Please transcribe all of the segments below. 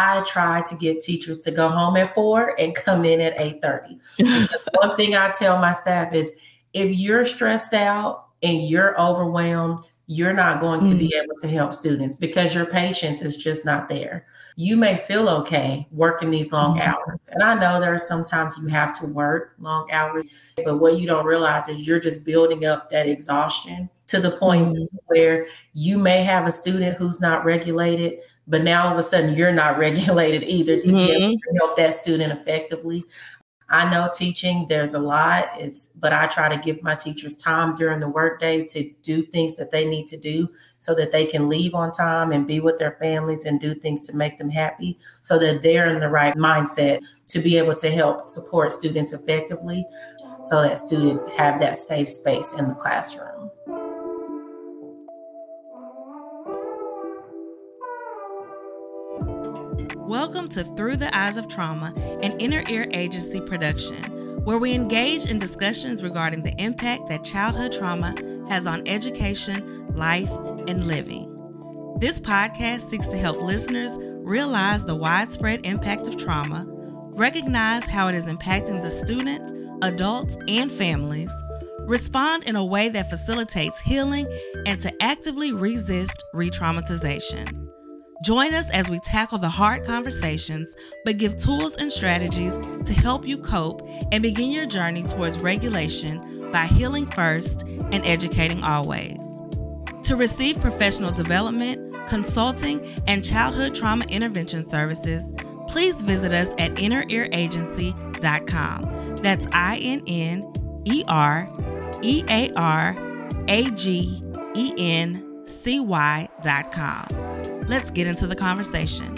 I try to get teachers to go home at four and come in at 8:30. one thing I tell my staff is if you're stressed out and you're overwhelmed, you're not going to mm. be able to help students because your patience is just not there. You may feel okay working these long mm. hours. And I know there are sometimes you have to work long hours, but what you don't realize is you're just building up that exhaustion to the point mm. where you may have a student who's not regulated, but now all of a sudden you're not regulated either to mm-hmm. be able mm-hmm. to help that student effectively. I know teaching, there's a lot. It's but I try to give my teachers time during the workday to do things that they need to do so that they can leave on time and be with their families and do things to make them happy so that they're in the right mindset to be able to help support students effectively so that students have that safe space in the classroom. Welcome to Through the Eyes of Trauma, an inner ear agency production, where we engage in discussions regarding the impact that childhood trauma has on education, life, and living. This podcast seeks to help listeners realize the widespread impact of trauma, recognize how it is impacting the student, adults, and families, respond in a way that facilitates healing, and to actively resist re traumatization. Join us as we tackle the hard conversations, but give tools and strategies to help you cope and begin your journey towards regulation by healing first and educating always. To receive professional development, consulting, and childhood trauma intervention services, please visit us at innerearagency.com. That's I N N E R E A R A G E N C Y.com. Let's get into the conversation.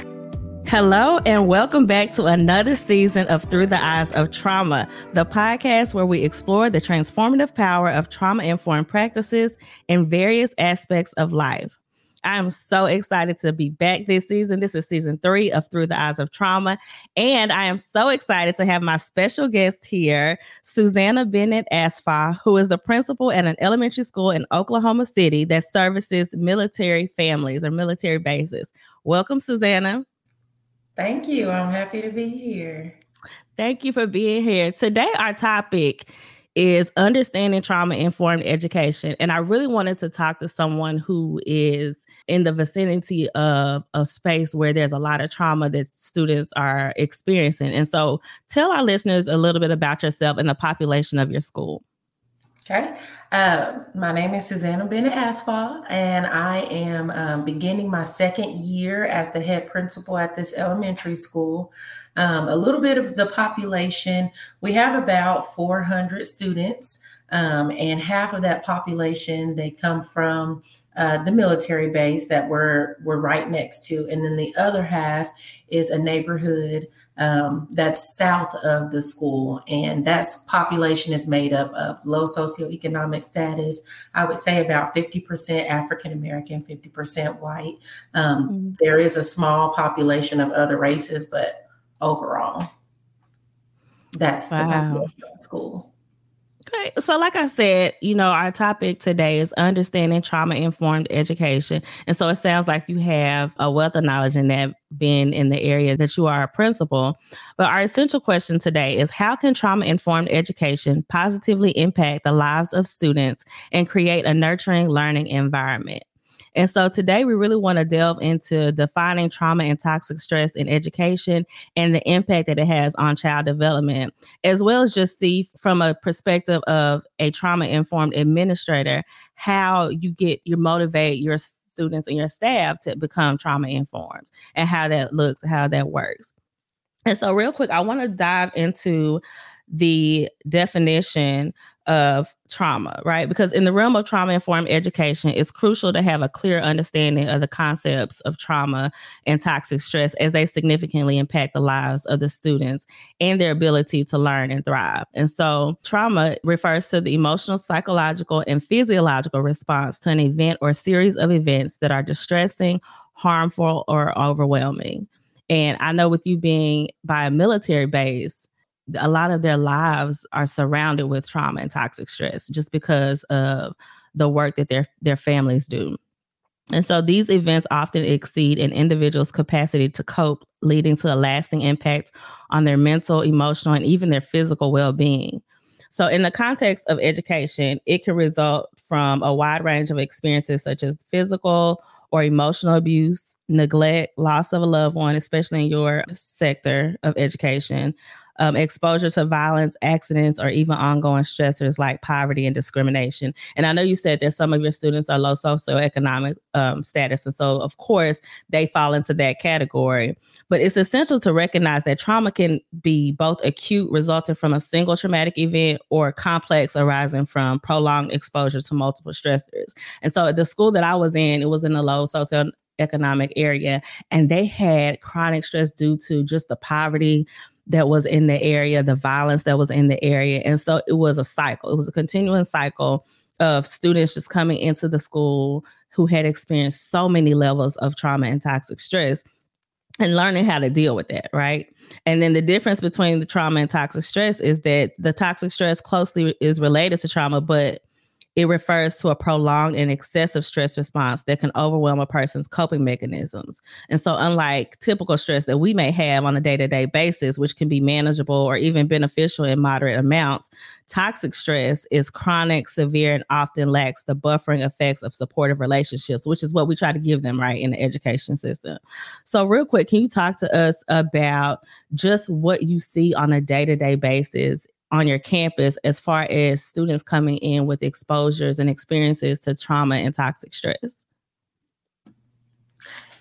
Hello, and welcome back to another season of Through the Eyes of Trauma, the podcast where we explore the transformative power of trauma informed practices in various aspects of life. I am so excited to be back this season. This is season three of Through the Eyes of Trauma. And I am so excited to have my special guest here, Suzanna Bennett Asfaw, who is the principal at an elementary school in Oklahoma City that services military families or military bases. Welcome, Suzanna. Thank you. I'm happy to be here. Thank you for being here. Today, our topic is understanding trauma informed education. And I really wanted to talk to someone who is in the vicinity of a space where there's a lot of trauma that students are experiencing. And so tell our listeners a little bit about yourself and the population of your school. Okay. Uh, my name is Suzanna Bennett Asfaw, and I am um, beginning my second year as the head principal at this elementary school. Um, a little bit of the population, we have about 400 students, um, and half of that population, they come from uh, the military base that we're we're right next to, and then the other half is a neighborhood um, that's south of the school, and that population is made up of low socioeconomic status. I would say about fifty percent African American, fifty percent white. Um, mm-hmm. there is a small population of other races, but overall, that's wow. the population of the school. Okay. So, like I said, you know, our topic today is understanding trauma informed education. And so it sounds like you have a wealth of knowledge in that, being in the area that you are a principal. But our essential question today is how can trauma informed education positively impact the lives of students and create a nurturing learning environment? And so today we really want to delve into defining trauma and toxic stress in education and the impact that it has on child development, as well as just see from a perspective of a trauma informed administrator how you get you motivate your students and your staff to become trauma informed and how that looks, how that works. And so, real quick, I want to dive into the definition of trauma, right? Because in the realm of trauma informed education, it's crucial to have a clear understanding of the concepts of trauma and toxic stress as they significantly impact the lives of the students and their ability to learn and thrive. And so, trauma refers to the emotional, psychological, and physiological response to an event or series of events that are distressing, harmful, or overwhelming. And I know with you being by a military base, a lot of their lives are surrounded with trauma and toxic stress just because of the work that their their families do. And so these events often exceed an individual's capacity to cope, leading to a lasting impact on their mental, emotional, and even their physical well being. So, in the context of education, it can result from a wide range of experiences such as physical or emotional abuse, neglect, loss of a loved one, especially in your sector of education, um, exposure to violence, accidents, or even ongoing stressors like poverty and discrimination. And I know you said that some of your students are low socioeconomic um, status. And so, of course, they fall into that category. But it's essential to recognize that trauma can be both acute, resulting from a single traumatic event, or complex arising from prolonged exposure to multiple stressors. And so, at the school that I was in, it was in a low socio economic area and they had chronic stress due to just the poverty that was in the area, the violence that was in the area. And so it was a cycle, it was a continuing cycle of students just coming into the school who had experienced so many levels of trauma and toxic stress and learning how to deal with that, right? And then the difference between the trauma and toxic stress is that the toxic stress closely is related to trauma, but it refers to a prolonged and excessive stress response that can overwhelm a person's coping mechanisms. And so, unlike typical stress that we may have on a day to day basis, which can be manageable or even beneficial in moderate amounts, toxic stress is chronic, severe, and often lacks the buffering effects of supportive relationships, which is what we try to give them, right, in the education system. So, real quick, can you talk to us about just what you see on a day to day basis on your campus as far as students coming in with exposures and experiences to trauma and toxic stress?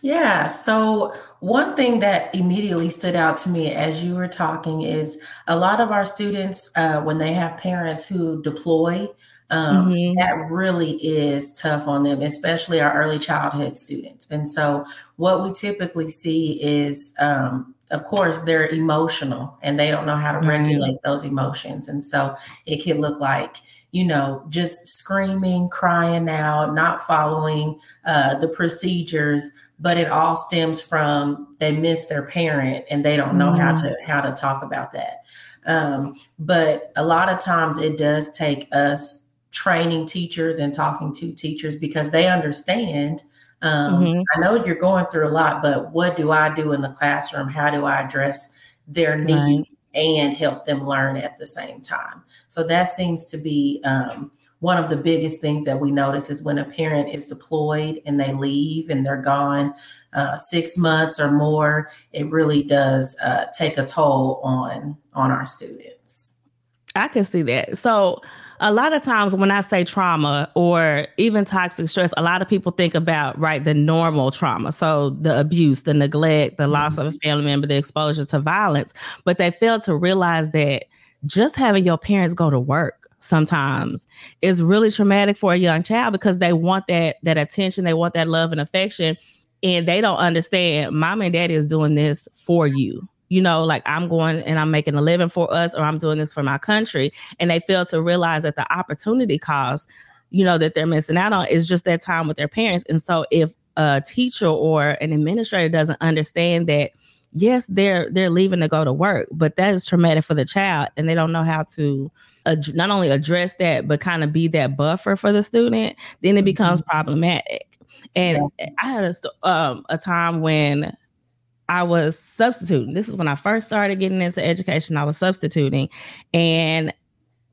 Yeah. So, one thing that immediately stood out to me as you were talking is a lot of our students, uh, when they have parents who deploy, um, mm-hmm. that really is tough on them, especially our early childhood students. And so, what we typically see is um, of course they're emotional and they don't know how to right. regulate those emotions and so it can look like you know just screaming crying out not following uh, the procedures but it all stems from they miss their parent and they don't know mm. how to how to talk about that um, but a lot of times it does take us training teachers and talking to teachers because they understand um, mm-hmm. I know you're going through a lot, but what do I do in the classroom? How do I address their needs right. and help them learn at the same time? So that seems to be um, one of the biggest things that we notice is when a parent is deployed and they leave and they're gone uh, six months or more, it really does uh, take a toll on on our students. I can see that. So a lot of times when I say trauma or even toxic stress, a lot of people think about right the normal trauma. So the abuse, the neglect, the loss mm-hmm. of a family member, the exposure to violence, but they fail to realize that just having your parents go to work sometimes is really traumatic for a young child because they want that that attention, they want that love and affection and they don't understand mom and daddy is doing this for you you know, like I'm going and I'm making a living for us or I'm doing this for my country. And they fail to realize that the opportunity cost, you know, that they're missing out on is just that time with their parents. And so if a teacher or an administrator doesn't understand that, yes, they're they're leaving to go to work, but that is traumatic for the child and they don't know how to ad- not only address that, but kind of be that buffer for the student, then it becomes mm-hmm. problematic. And yeah. I had a, um, a time when I was substituting. This is when I first started getting into education. I was substituting, and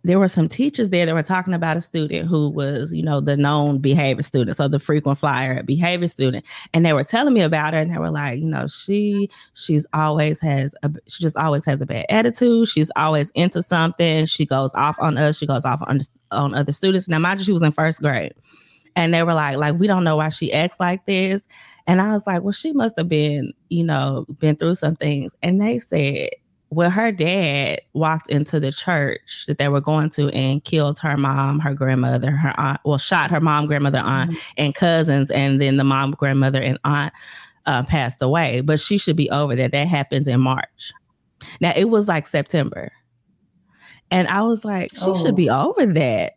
there were some teachers there that were talking about a student who was, you know, the known behavior student, so the frequent flyer behavior student, and they were telling me about her, and they were like, you know, she she's always has a she just always has a bad attitude. She's always into something. She goes off on us. She goes off on on other students. Now, mind you, she was in first grade and they were like like we don't know why she acts like this. And i was like well she must have been you know been through some things. And they said well her dad walked into the church that they were going to and killed her mom her grandmother her aunt well shot her mom grandmother aunt mm-hmm. and cousins and then the mom grandmother and aunt uh, passed away. But she should be over that that happens in march. Now it was like september. And i was like she oh. should be over that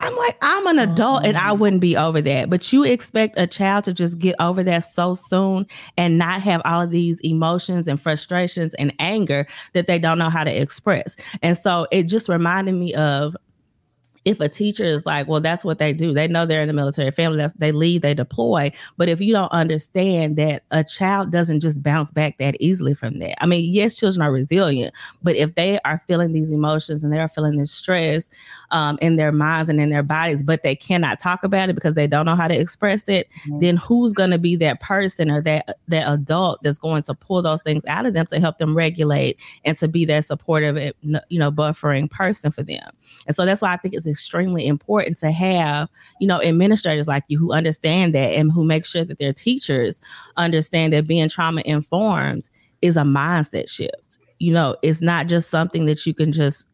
I'm like, I'm an adult and I mm-hmm. wouldn't be over that. But you expect a child to just get over that so soon and not have all of these emotions and frustrations and anger that they don't know how to express. And so it just reminded me of if a teacher is like, well, that's what they do. They know they're in the military family. That's they leave, they deploy. But if you don't understand that a child doesn't just bounce back that easily from that. I mean, yes, children are resilient, but if they are feeling these emotions and they're feeling this stress um, in their minds and in their bodies, but they cannot talk about it because they don't know how to express it, mm-hmm. then who's going to be that person or that that adult that's going to pull those things out of them to help them regulate and to be that supportive, you know, buffering person for them. And so that's why I think it's extremely important to have, you know, administrators like you who understand that and who make sure that their teachers understand that being trauma informed is a mindset shift. You know, it's not just something that you can just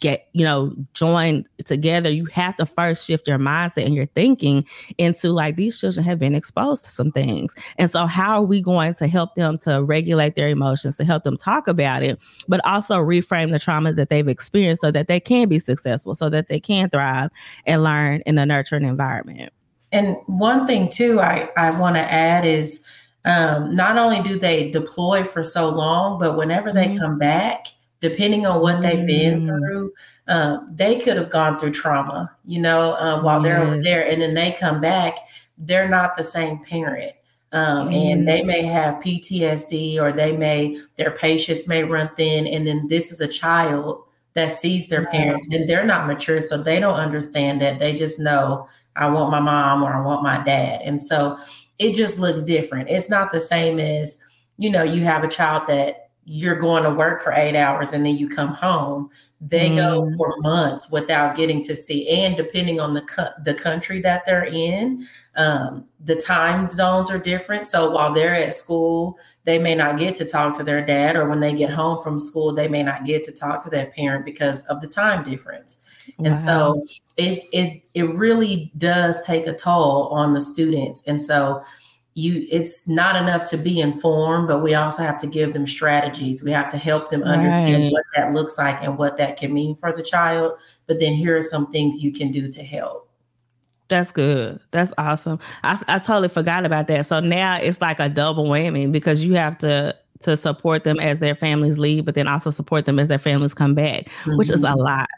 get you know join together you have to first shift your mindset and your thinking into like these children have been exposed to some things and so how are we going to help them to regulate their emotions to help them talk about it but also reframe the trauma that they've experienced so that they can be successful so that they can thrive and learn in a nurturing environment and one thing too i i want to add is um, not only do they deploy for so long but whenever they mm-hmm. come back depending on what they've been mm. through, um, they could have gone through trauma, you know, um, while they're over there, and then they come back, they're not the same parent. Um, mm. And they may have PTSD, or they may their patience may run thin, and then this is a child that sees their parents, and they're not mature, so they don't understand that. They just know I want my mom or I want my dad, and so it just looks different. It's not the same as you know you have a child that you're going to work for eight hours and then you come home. They mm. go for months without getting to see, and depending on the co- the country that they're in, um, the time zones are different. So while they're at school, they may not get to talk to their dad, or when they get home from school, they may not get to talk to their parent because of the time difference. Wow. And so it it it really does take a toll on the students. And so you it's not enough to be informed but we also have to give them strategies we have to help them understand right. what that looks like and what that can mean for the child but then here are some things you can do to help that's good that's awesome I, I totally forgot about that so now it's like a double whammy because you have to to support them as their families leave but then also support them as their families come back mm-hmm. which is a mm-hmm. lot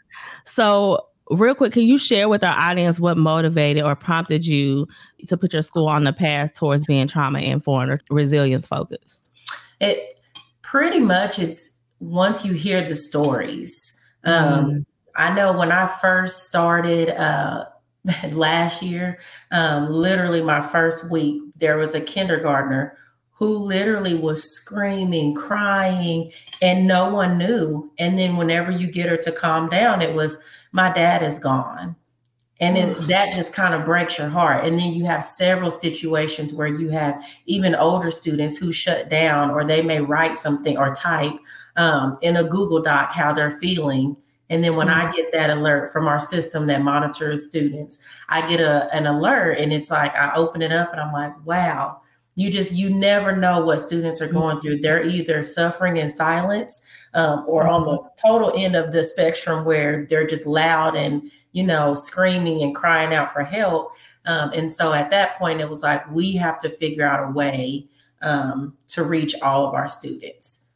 so real quick, can you share with our audience what motivated or prompted you to put your school on the path towards being trauma informed or resilience focused? It pretty much it's once you hear the stories. Um, mm. I know when I first started uh, last year, um, literally my first week, there was a kindergartner who literally was screaming, crying, and no one knew. And then whenever you get her to calm down, it was, my dad is gone. And then that just kind of breaks your heart. And then you have several situations where you have even older students who shut down or they may write something or type um, in a Google Doc how they're feeling. And then when mm-hmm. I get that alert from our system that monitors students, I get a, an alert and it's like I open it up and I'm like, wow, you just you never know what students are going mm-hmm. through they're either suffering in silence um, or on the mm-hmm. total end of the spectrum where they're just loud and you know screaming and crying out for help um, and so at that point it was like we have to figure out a way um, to reach all of our students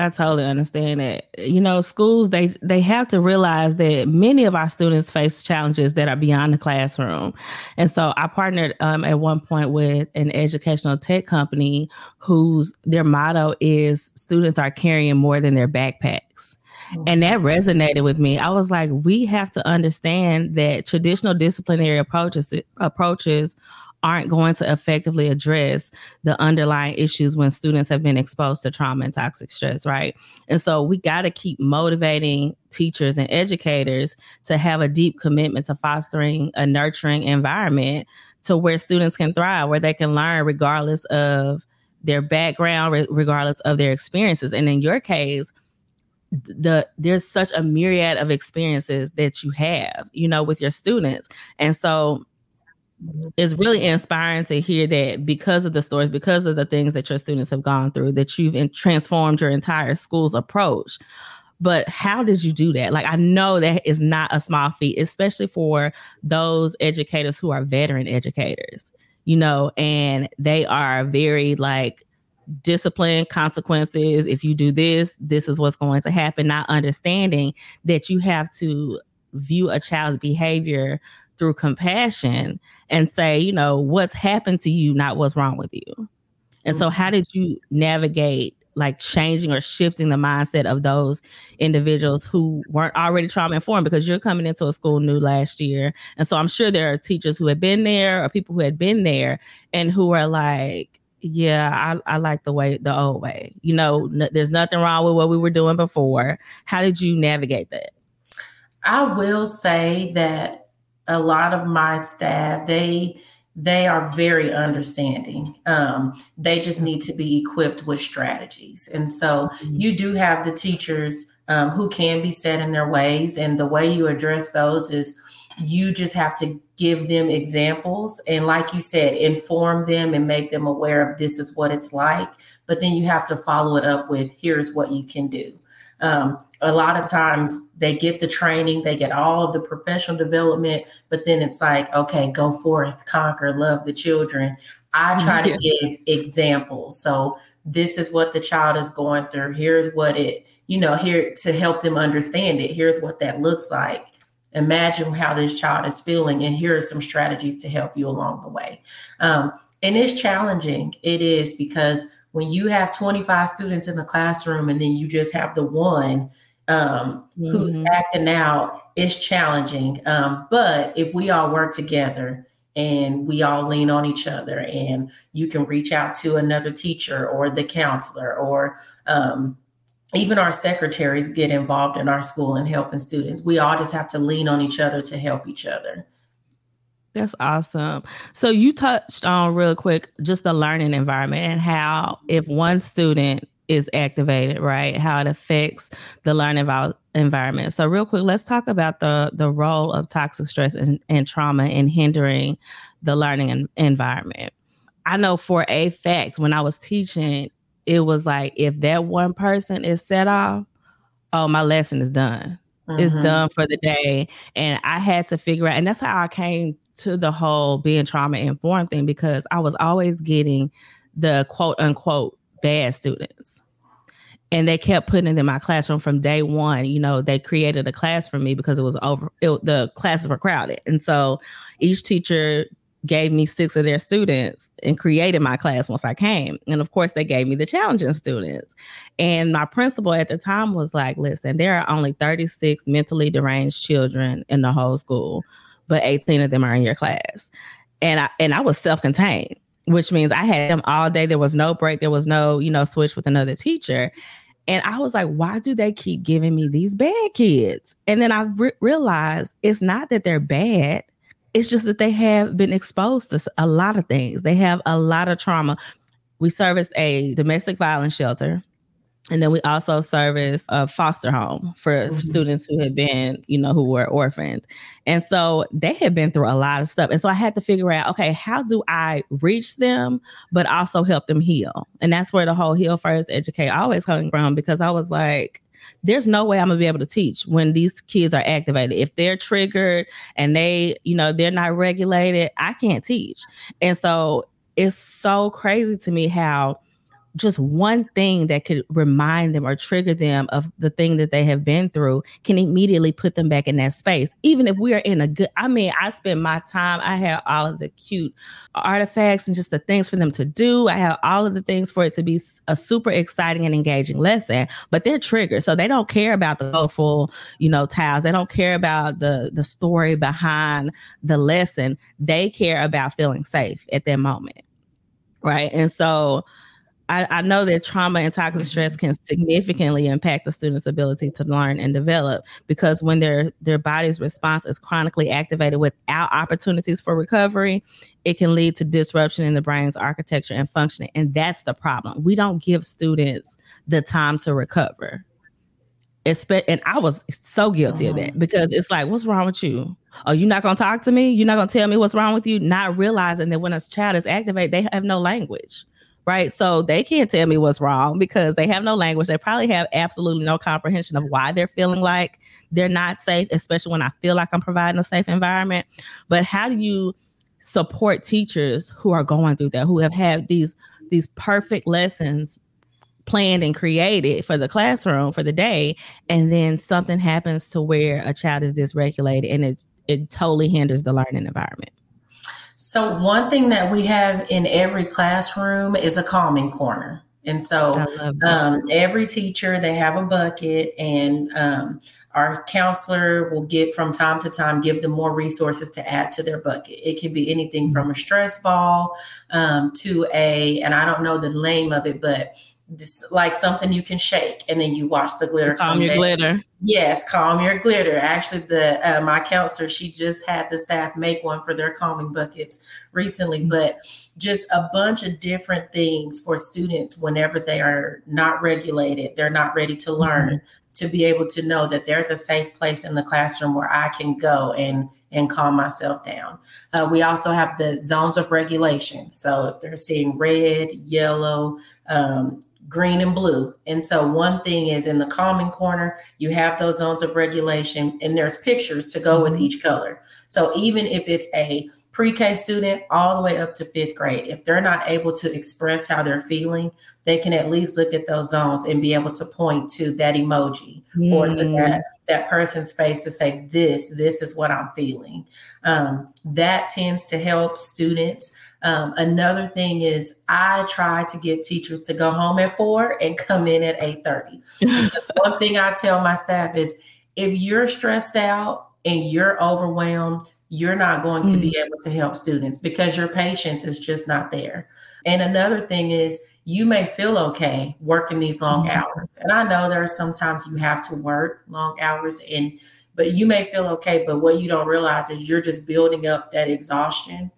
I totally understand that. You know, schools they they have to realize that many of our students face challenges that are beyond the classroom, and so I partnered um, at one point with an educational tech company whose their motto is "Students are carrying more than their backpacks." And that resonated with me. I was like, we have to understand that traditional disciplinary approaches approaches aren't going to effectively address the underlying issues when students have been exposed to trauma and toxic stress, right? And so we got to keep motivating teachers and educators to have a deep commitment to fostering a nurturing environment to where students can thrive, where they can learn regardless of their background, re- regardless of their experiences. And in your case, the there's such a myriad of experiences that you have, you know, with your students. And so it's really inspiring to hear that because of the stories, because of the things that your students have gone through, that you've transformed your entire school's approach. But how did you do that? Like, I know that is not a small feat, especially for those educators who are veteran educators, you know, and they are very like discipline consequences. If you do this, this is what's going to happen, not understanding that you have to view a child's behavior through compassion and say, you know, what's happened to you, not what's wrong with you. And so, how did you navigate like changing or shifting the mindset of those individuals who weren't already trauma informed because you're coming into a school new last year. And so I'm sure there are teachers who had been there or people who had been there and who are like, yeah, I, I like the way, the old way. You know, n- there's nothing wrong with what we were doing before. How did you navigate that? I will say that a lot of my staff, they, they are very understanding. Um, they just need to be equipped with strategies. And so mm-hmm. you do have the teachers um, who can be set in their ways. And the way you address those is you just have to give them examples. And like you said, inform them and make them aware of this is what it's like. But then you have to follow it up with here's what you can do. Um, a lot of times they get the training, they get all of the professional development, but then it's like, okay, go forth, conquer, love the children. I try to give examples. So this is what the child is going through. Here's what it, you know, here to help them understand it. Here's what that looks like. Imagine how this child is feeling, and here are some strategies to help you along the way. Um, and it's challenging. It is because when you have 25 students in the classroom and then you just have the one um, mm-hmm. who's acting out, it's challenging. Um, but if we all work together and we all lean on each other and you can reach out to another teacher or the counselor or um, even our secretaries get involved in our school and helping students. We all just have to lean on each other to help each other. That's awesome. So you touched on real quick just the learning environment and how if one student is activated, right, how it affects the learning environment. So real quick, let's talk about the the role of toxic stress and, and trauma in hindering the learning environment. I know for a fact when I was teaching, it was like if that one person is set off, oh, my lesson is done. Mm-hmm. It's done for the day. And I had to figure out, and that's how I came to the whole being trauma informed thing because I was always getting the quote unquote bad students. And they kept putting them in my classroom from day one. You know, they created a class for me because it was over, it, the classes were crowded. And so each teacher gave me six of their students and created my class once I came. And of course, they gave me the challenging students. And my principal at the time was like, listen, there are only 36 mentally deranged children in the whole school but 18 of them are in your class. And I and I was self-contained, which means I had them all day. There was no break, there was no, you know, switch with another teacher. And I was like, why do they keep giving me these bad kids? And then I re- realized it's not that they're bad. It's just that they have been exposed to a lot of things. They have a lot of trauma. We serviced a domestic violence shelter and then we also service a foster home for mm-hmm. students who had been, you know, who were orphaned. And so they had been through a lot of stuff. And so I had to figure out, okay, how do I reach them, but also help them heal? And that's where the whole heal first, educate always coming from because I was like, there's no way I'm gonna be able to teach when these kids are activated. If they're triggered and they, you know, they're not regulated, I can't teach. And so it's so crazy to me how just one thing that could remind them or trigger them of the thing that they have been through can immediately put them back in that space. Even if we are in a good, I mean, I spend my time, I have all of the cute artifacts and just the things for them to do. I have all of the things for it to be a super exciting and engaging lesson, but they're triggered. So they don't care about the colorful, you know, tiles. They don't care about the the story behind the lesson. They care about feeling safe at that moment. Right. And so I, I, know that trauma and toxic stress can significantly impact the student's ability to learn and develop because when their their body's response is chronically activated without opportunities for recovery, it can lead to disruption in the brain's architecture and functioning. And that's the problem. We don't give students the time to recover. and I was so guilty of that mm-hmm. because it's like, what's wrong with you? Oh, you're not gonna talk to me? You're not gonna tell me what's wrong with you? Not realizing that when a child is activated, they have no language right? So they can't tell me what's wrong because they have no language. They probably have absolutely no comprehension of why they're feeling like they're not safe, especially when I feel like I'm providing a safe environment. But how do you support teachers who are going through that, who have had these these perfect lessons planned and created for the classroom for the day and then something happens to where a child is dysregulated and it it totally hinders the learning environment so one thing that we have in every classroom is a calming corner. And so um, every teacher they have a bucket and um, our counselor will get from time to time give them more resources to add to their bucket. It can be anything from a stress ball um, to a and i don't know the name of it but this like something you can shake and then you watch the glitter calm your down. glitter yes calm your glitter actually the uh, my counselor she just had the staff make one for their calming buckets recently mm-hmm. but just a bunch of different things for students whenever they are not regulated they're not ready to learn mm-hmm. to be able to know that there's a safe place in the classroom where i can go and and calm myself down. Uh, we also have the zones of regulation. So if they're seeing red, yellow, um, green and blue. And so one thing is in the calming corner, you have those zones of regulation and there's pictures to go with mm-hmm. each color. So even if it's a pre-K student all the way up to fifth grade, if they're not able to express how they're feeling, they can at least look at those zones and be able to point to that emoji mm. or to mm. that that person's face to say this this is what i'm feeling um, that tends to help students um, another thing is I try to get teachers to go home at four and come in at 8:30. one thing I tell my staff is if you're stressed out and you're overwhelmed, you're not going to mm. be able to help students because your patience is just not there. And another thing is you may feel okay working these long mm. hours. And I know there are sometimes you have to work long hours and but you may feel okay, but what you don't realize is you're just building up that exhaustion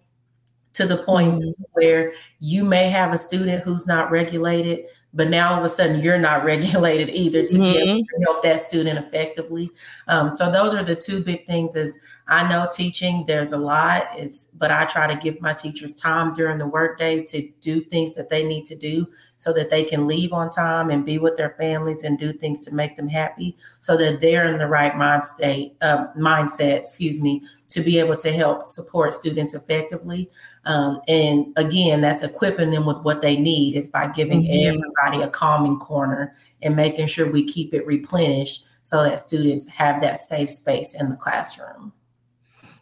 to the point mm-hmm. where you may have a student who's not regulated but now all of a sudden you're not regulated either to mm-hmm. be able to help that student effectively um, so those are the two big things is i know teaching there's a lot. It's but i try to give my teachers time during the workday to do things that they need to do so that they can leave on time and be with their families and do things to make them happy. So that they're in the right mind state uh, mindset excuse me to be able to help support students effectively. Um, and again that's equipping them with what they need is by giving mm-hmm. everybody a calming corner and making sure we keep it replenished so that students have that safe space in the classroom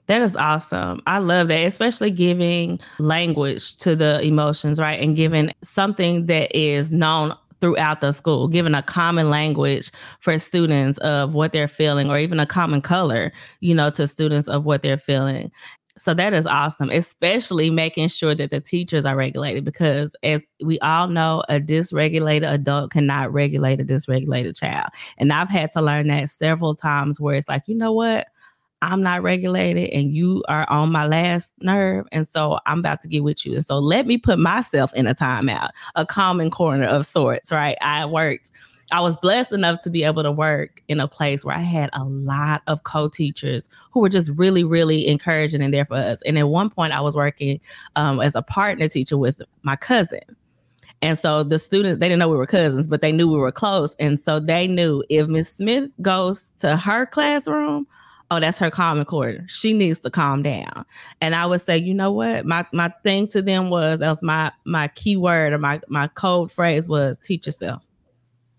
that is awesome. I love that, especially giving language to the emotions, right? And giving something that is known throughout the school, giving a common language for students of what they're feeling, or even a common color, you know, to students of what they're feeling. So that is awesome, especially making sure that the teachers are regulated because, as we all know, a dysregulated adult cannot regulate a dysregulated child. And I've had to learn that several times where it's like, you know what? I'm not regulated and you are on my last nerve. And so I'm about to get with you. And so let me put myself in a timeout, a common corner of sorts, right? I worked, I was blessed enough to be able to work in a place where I had a lot of co teachers who were just really, really encouraging and there for us. And at one point, I was working um, as a partner teacher with my cousin. And so the students, they didn't know we were cousins, but they knew we were close. And so they knew if Miss Smith goes to her classroom, oh, that's her calming quarter. She needs to calm down. And I would say, you know what? My my thing to them was that was my my key word or my my code phrase was teach yourself.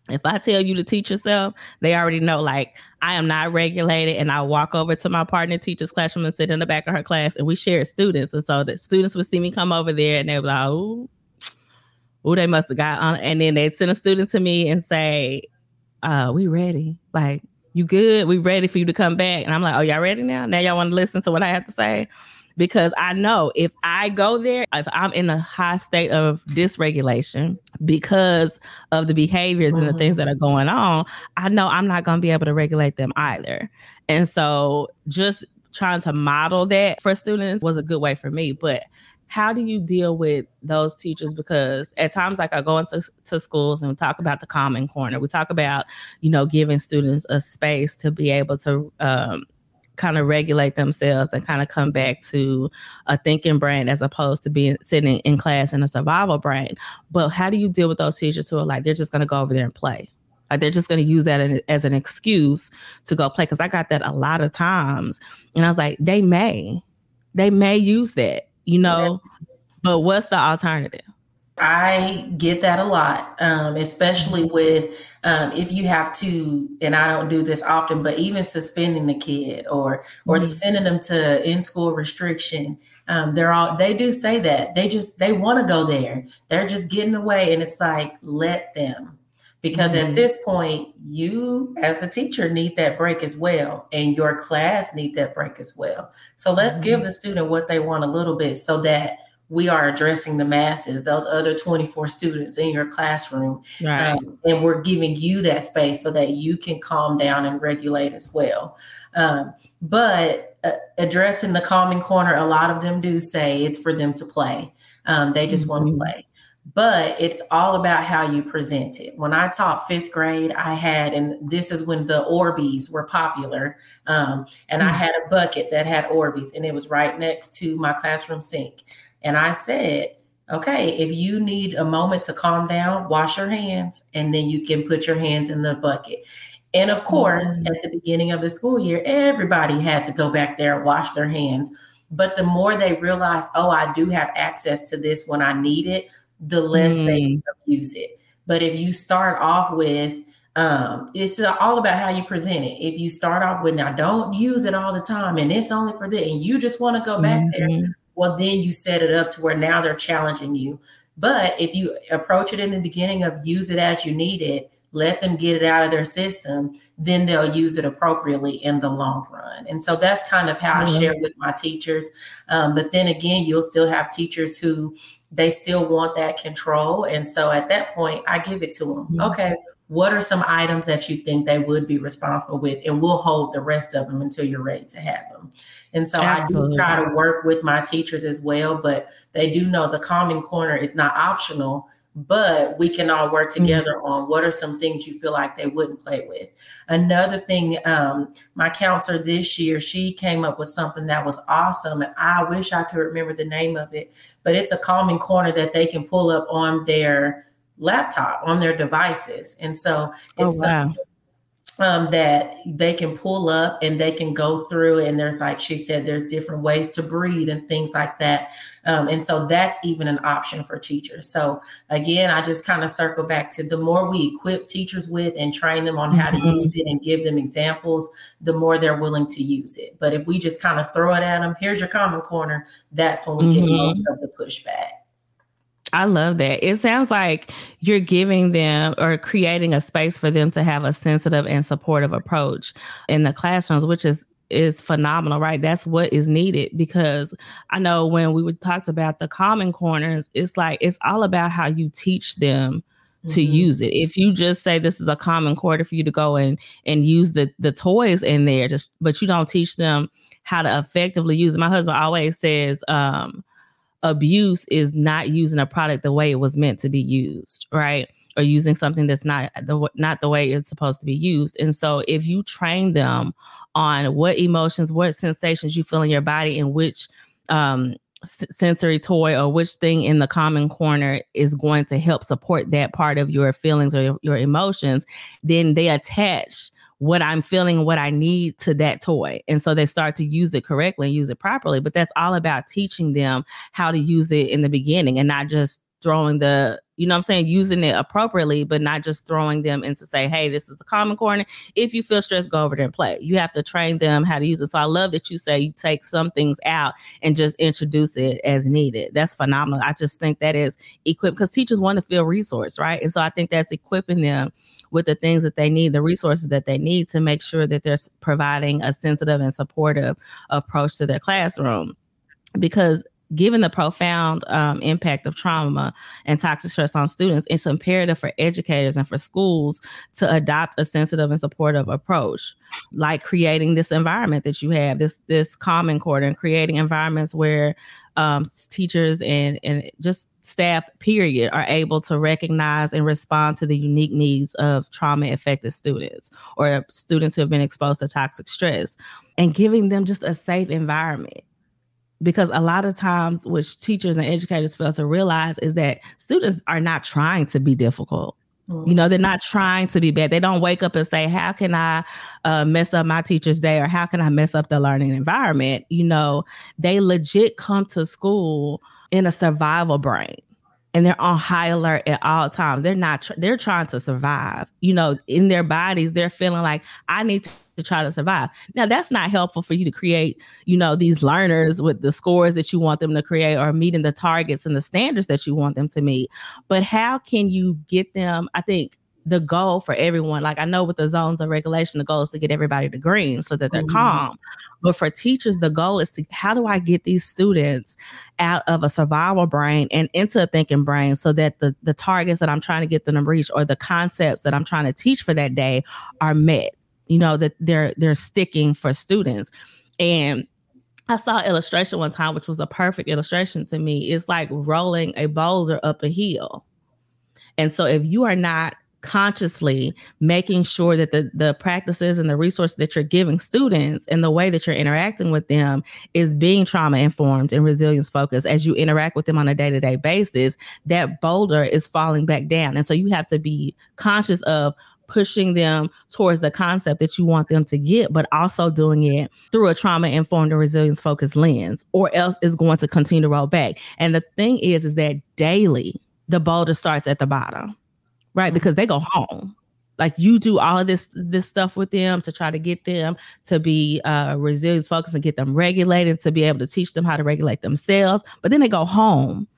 If I tell you to teach yourself, they already know like I am not regulated and I walk over to my partner teacher's classroom and sit in the back of her class and we share students. And so the students would see me come over there and they were like, oh, oh, they must have got on. And then they'd send a student to me and say, uh, we ready. Like you good? We ready for you to come back. And I'm like, oh, y'all ready now? Now y'all want to listen to what I have to say? Because I know if I go there, if I'm in a high state of dysregulation because of the behaviors mm-hmm. and the things that are going on, I know I'm not going to be able to regulate them either. And so just trying to model that for students was a good way for me. But how do you deal with those teachers? Because at times like i go into to schools and talk about the calming corner. We talk about you know giving students a space to be able to um, kind of regulate themselves and kind of come back to a thinking brain as opposed to being sitting in class in a survival brain. But how do you deal with those teachers who are like they're just going to go over there and play? Like they're just going to use that as an excuse to go play because i got that a lot of times. And i was like they may they may use that you know. But what's the alternative? I get that a lot, um, especially mm-hmm. with um, if you have to, and I don't do this often, but even suspending the kid or or mm-hmm. sending them to in school restriction, um, they're all they do say that they just they want to go there. They're just getting away, and it's like let them because mm-hmm. at this point you as a teacher need that break as well and your class need that break as well so let's mm-hmm. give the student what they want a little bit so that we are addressing the masses, those other 24 students in your classroom. Right. Um, and we're giving you that space so that you can calm down and regulate as well. Um, but uh, addressing the calming corner, a lot of them do say it's for them to play. Um, they just mm-hmm. want to play. But it's all about how you present it. When I taught fifth grade, I had, and this is when the Orbeez were popular, um, and mm-hmm. I mm. had a bucket that had Orbeez, and it was right next to my classroom sink. And I said, okay, if you need a moment to calm down, wash your hands, and then you can put your hands in the bucket. And of course, mm-hmm. at the beginning of the school year, everybody had to go back there and wash their hands. But the more they realized, oh, I do have access to this when I need it, the less mm. they use it. But if you start off with, um, it's all about how you present it. If you start off with, now don't use it all the time, and it's only for this, and you just want to go back mm-hmm. there, well, then you set it up to where now they're challenging you. But if you approach it in the beginning of use it as you need it, let them get it out of their system, then they'll use it appropriately in the long run. And so that's kind of how mm-hmm. I share with my teachers. Um, but then again, you'll still have teachers who they still want that control. And so at that point, I give it to them. Mm-hmm. Okay, what are some items that you think they would be responsible with? And we'll hold the rest of them until you're ready to have them. And so Absolutely. I do try to work with my teachers as well, but they do know the calming corner is not optional, but we can all work mm-hmm. together mm-hmm. on what are some things you feel like they wouldn't play with. Another thing, um, my counselor this year, she came up with something that was awesome. And I wish I could remember the name of it, but it's a calming corner that they can pull up on their laptop, on their devices. And so oh, it's oh, wow um, that they can pull up and they can go through. And there's, like she said, there's different ways to breathe and things like that. Um, and so that's even an option for teachers. So again, I just kind of circle back to the more we equip teachers with and train them on how mm-hmm. to use it and give them examples, the more they're willing to use it. But if we just kind of throw it at them, here's your common corner, that's when we mm-hmm. get most of the pushback. I love that. It sounds like you're giving them or creating a space for them to have a sensitive and supportive approach in the classrooms, which is is phenomenal, right? That's what is needed because I know when we would talked about the common corners, it's like it's all about how you teach them to mm-hmm. use it. If you just say this is a common quarter for you to go and and use the the toys in there, just but you don't teach them how to effectively use it. My husband always says, um, abuse is not using a product the way it was meant to be used, right? Or using something that's not the not the way it's supposed to be used. And so if you train them on what emotions, what sensations you feel in your body and which um sensory toy or which thing in the common corner is going to help support that part of your feelings or your, your emotions, then they attach what I'm feeling, what I need to that toy. And so they start to use it correctly and use it properly. But that's all about teaching them how to use it in the beginning and not just throwing the, you know I'm saying, using it appropriately, but not just throwing them into say, hey, this is the common corner. If you feel stressed, go over there and play. You have to train them how to use it. So I love that you say you take some things out and just introduce it as needed. That's phenomenal. I just think that is equipped because teachers want to feel resourced, right? And so I think that's equipping them with the things that they need, the resources that they need to make sure that they're providing a sensitive and supportive approach to their classroom. Because given the profound um, impact of trauma and toxic stress on students, it's imperative for educators and for schools to adopt a sensitive and supportive approach, like creating this environment that you have, this this common core, and creating environments where um, teachers and and just staff period are able to recognize and respond to the unique needs of trauma affected students or students who have been exposed to toxic stress and giving them just a safe environment. Because a lot of times which teachers and educators fail to realize is that students are not trying to be difficult you know they're not trying to be bad they don't wake up and say how can i uh, mess up my teacher's day or how can i mess up the learning environment you know they legit come to school in a survival brain and they're on high alert at all times. They're not, tr- they're trying to survive. You know, in their bodies, they're feeling like, I need to, to try to survive. Now, that's not helpful for you to create, you know, these learners with the scores that you want them to create or meeting the targets and the standards that you want them to meet. But how can you get them? I think the goal for everyone. Like I know with the zones of regulation, the goal is to get everybody to green so that they're mm-hmm. calm. But for teachers, the goal is to how do I get these students out of a survival brain and into a thinking brain so that the the targets that I'm trying to get them to reach or the concepts that I'm trying to teach for that day are met. You know, that they're they're sticking for students. And I saw illustration one time, which was a perfect illustration to me. It's like rolling a boulder up a hill. And so if you are not consciously making sure that the the practices and the resources that you're giving students and the way that you're interacting with them is being trauma informed and resilience focused as you interact with them on a day-to-day basis that boulder is falling back down and so you have to be conscious of pushing them towards the concept that you want them to get, but also doing it through a trauma informed and resilience focused lens, or else it's going to continue to roll back. And the thing is, is that daily the boulder starts at the bottom right? Because they go home. Like you do all of this this stuff with them to try to get them to be uh, resilience focused and get them regulated to be able to teach them how to regulate themselves. But then they go home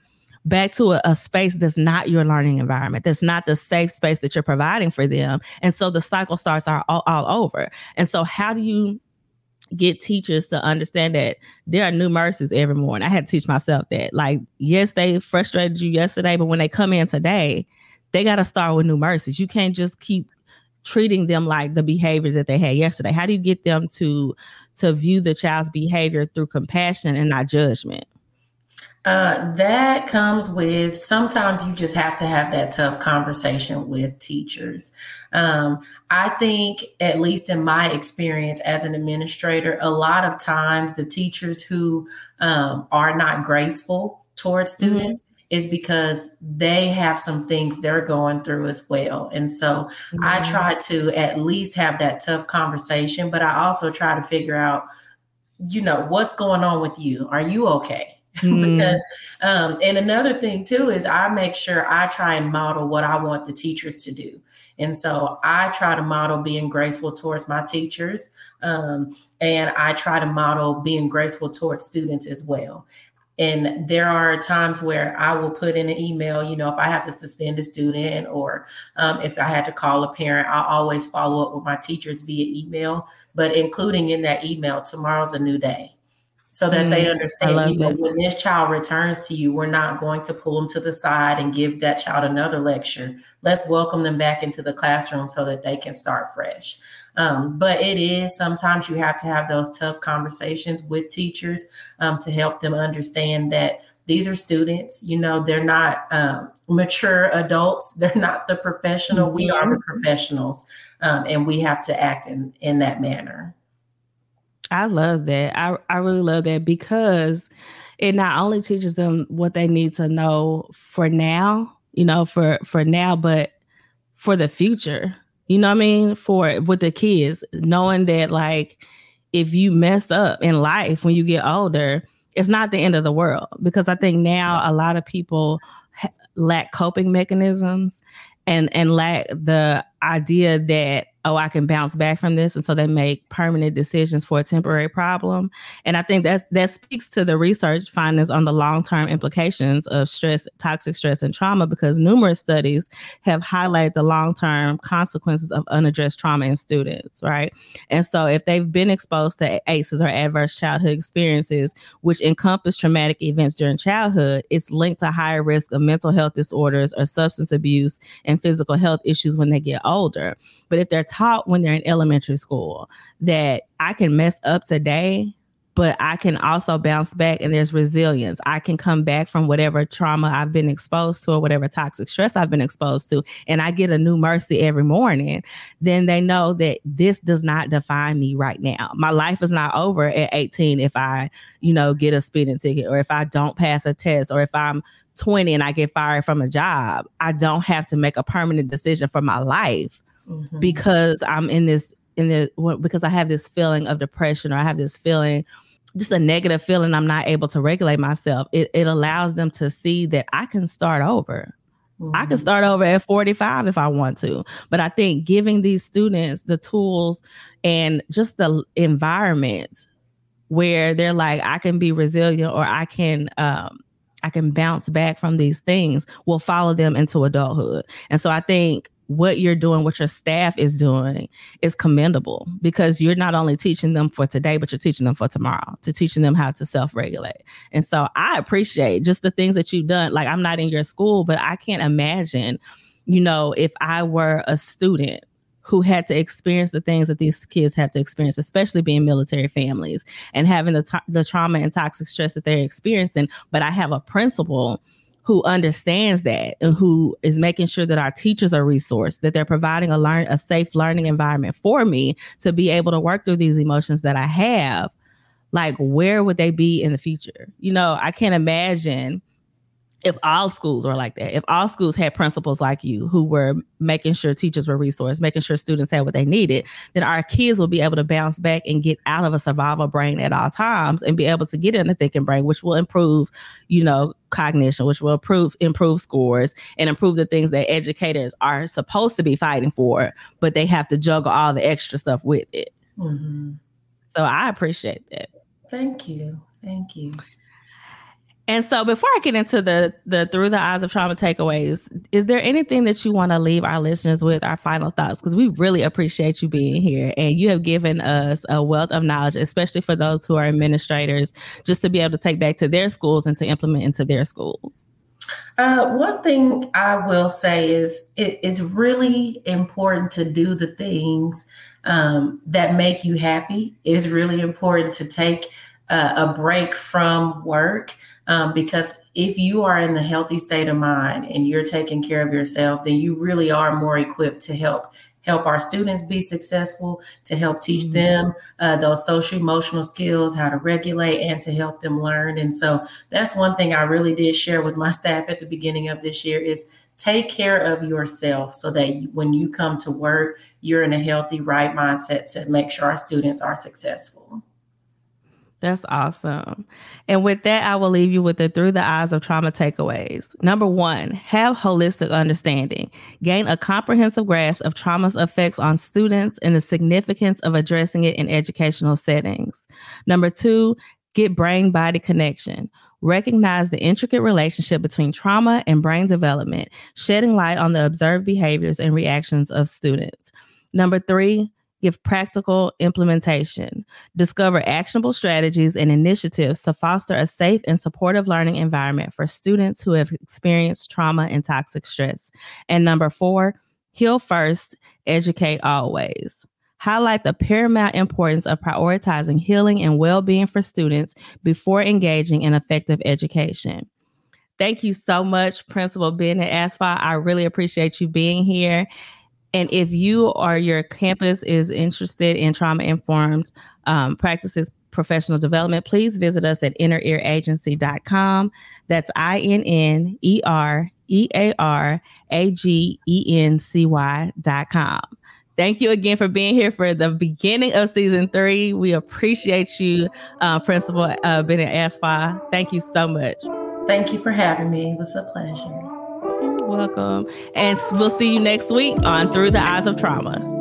back to a, a, space that's not your learning environment that's not the safe space that you're providing for them and so the cycle starts all, all, over and so how do you get teachers to understand that there are new mercies every morning i had to teach myself that like yes they frustrated you yesterday but when they come in today they got to start with new mercies. You can't just keep treating them like the behavior that they had yesterday. How do you get them to to view the child's behavior through compassion and not judgment? Uh, that comes with sometimes you just have to have that tough conversation with teachers. Um, I think, at least in my experience as an administrator, a lot of times the teachers who um, are not graceful towards mm-hmm. students is because they have some things they're going through as well. And so mm-hmm. I try to at least have that tough conversation, but I also try to figure out, you know, what's going on with you? Are you okay? Mm. because um and another thing too is I make sure I try and model what I want the teachers to do. And so I try to model being graceful towards my teachers. Um, and I try to model being graceful towards students as well. And there are times where I will put in an email, you know, if I have to suspend a student or um, if I had to call a parent, I'll always follow up with my teachers via email, but including in that email, tomorrow's a new day. So that mm, they understand, you know, when this child returns to you, we're not going to pull them to the side and give that child another lecture. Let's welcome them back into the classroom so that they can start fresh. Um, but it is sometimes you have to have those tough conversations with teachers um, to help them understand that these are students, you know, they're not um, mature adults, they're not the professional. Mm-hmm. We are the professionals, um, and we have to act in, in that manner. I love that. I, I really love that because it not only teaches them what they need to know for now, you know, for for now, but for the future you know what I mean? For with the kids, knowing that like if you mess up in life when you get older, it's not the end of the world because I think now a lot of people lack coping mechanisms and and lack the idea that oh i can bounce back from this. And so they make permanent decisions for a temporary problem. And i think that that speaks to the research findings on the long-term implications of stress toxic stress and trauma because numerous studies have highlighted the long-term consequences of unaddressed trauma in students right? And so if they've been exposed to aces or adverse childhood experiences which encompass traumatic events during childhood it's linked to higher risk of mental health disorders or substance abuse and physical health issues when they get older. But if they're taught when they're in elementary school that I can mess up today, but I can also bounce back and there's resilience. I can come back from whatever trauma I've been exposed to or whatever toxic stress I've been exposed to, and I get a new mercy every morning. Then they know that this does not define me right now. My life is not over at 18 if I, you know, get a speeding ticket or if I don't pass a test or if I'm 20 and I get fired from a job. I don't have to make a permanent decision for my life mm-hmm. because I'm in this in the because I have this feeling of depression or I have this feeling just a negative feeling i'm not able to regulate myself it, it allows them to see that i can start over mm-hmm. i can mm-hmm. start over at 45 if i want to but i think giving these students the tools and just the environment where they're like i can be resilient or i can um i can bounce back from these things will follow them into adulthood and so i think what you're doing, what your staff is doing is commendable because you're not only teaching them for today, but you're teaching them for tomorrow, to teaching them how to self regulate. And so I appreciate just the things that you've done. Like, I'm not in your school, but I can't imagine, you know, if I were a student who had to experience the things that these kids have to experience, especially being military families and having the, t- the trauma and toxic stress that they're experiencing. But I have a principal who understands that and who is making sure that our teachers are resourced, that they're providing a learn a safe learning environment for me to be able to work through these emotions that I have, like where would they be in the future? You know, I can't imagine if all schools were like that, if all schools had principals like you who were making sure teachers were resourced, making sure students had what they needed, then our kids will be able to bounce back and get out of a survival brain at all times and be able to get in the thinking brain, which will improve, you know, cognition, which will improve improve scores and improve the things that educators are supposed to be fighting for, but they have to juggle all the extra stuff with it. Mm-hmm. So I appreciate that. Thank you. Thank you. And so before I get into the the through the eyes of trauma takeaways, is there anything that you want to leave our listeners with our final thoughts because we really appreciate you being here and you have given us a wealth of knowledge especially for those who are administrators just to be able to take back to their schools and to implement into their schools. Uh, one thing I will say is it, it's really important to do the things um, that make you happy. It's really important to take uh, a break from work um, because if you are in the healthy state of mind and you're taking care of yourself, then you really are more equipped to help help our students be successful, to help teach mm-hmm. them uh, those social emotional skills, how to regulate, and to help them learn. And so that's one thing I really did share with my staff at the beginning of this year is take care of yourself so that when you come to work, you're in a healthy, right mindset to make sure our students are successful. That's awesome. And with that, I will leave you with the through the eyes of trauma takeaways. Number one, have holistic understanding. Gain a comprehensive grasp of trauma's effects on students and the significance of addressing it in educational settings. Number two, get brain body connection. Recognize the intricate relationship between trauma and brain development, shedding light on the observed behaviors and reactions of students. Number three, give practical implementation, discover actionable strategies and initiatives to foster a safe and supportive learning environment for students who have experienced trauma and toxic stress. And number four, heal first, educate always. Highlight the paramount importance of prioritizing healing and well being for students before engaging in effective education. Thank you so much, Principal Bennett Asfaw. I really appreciate you being here. And if you or your campus is interested in trauma informed um, practices, professional development, please visit us at innerearagency.com. That's I N N E R E A R A G E N C Y.com. Thank you again for being here for the beginning of season three. We appreciate you, uh, Principal uh, Bennett Asfaw. Thank you so much. Thank you for having me. It was a pleasure welcome. And we'll see you next week on Through the Eyes of Trauma.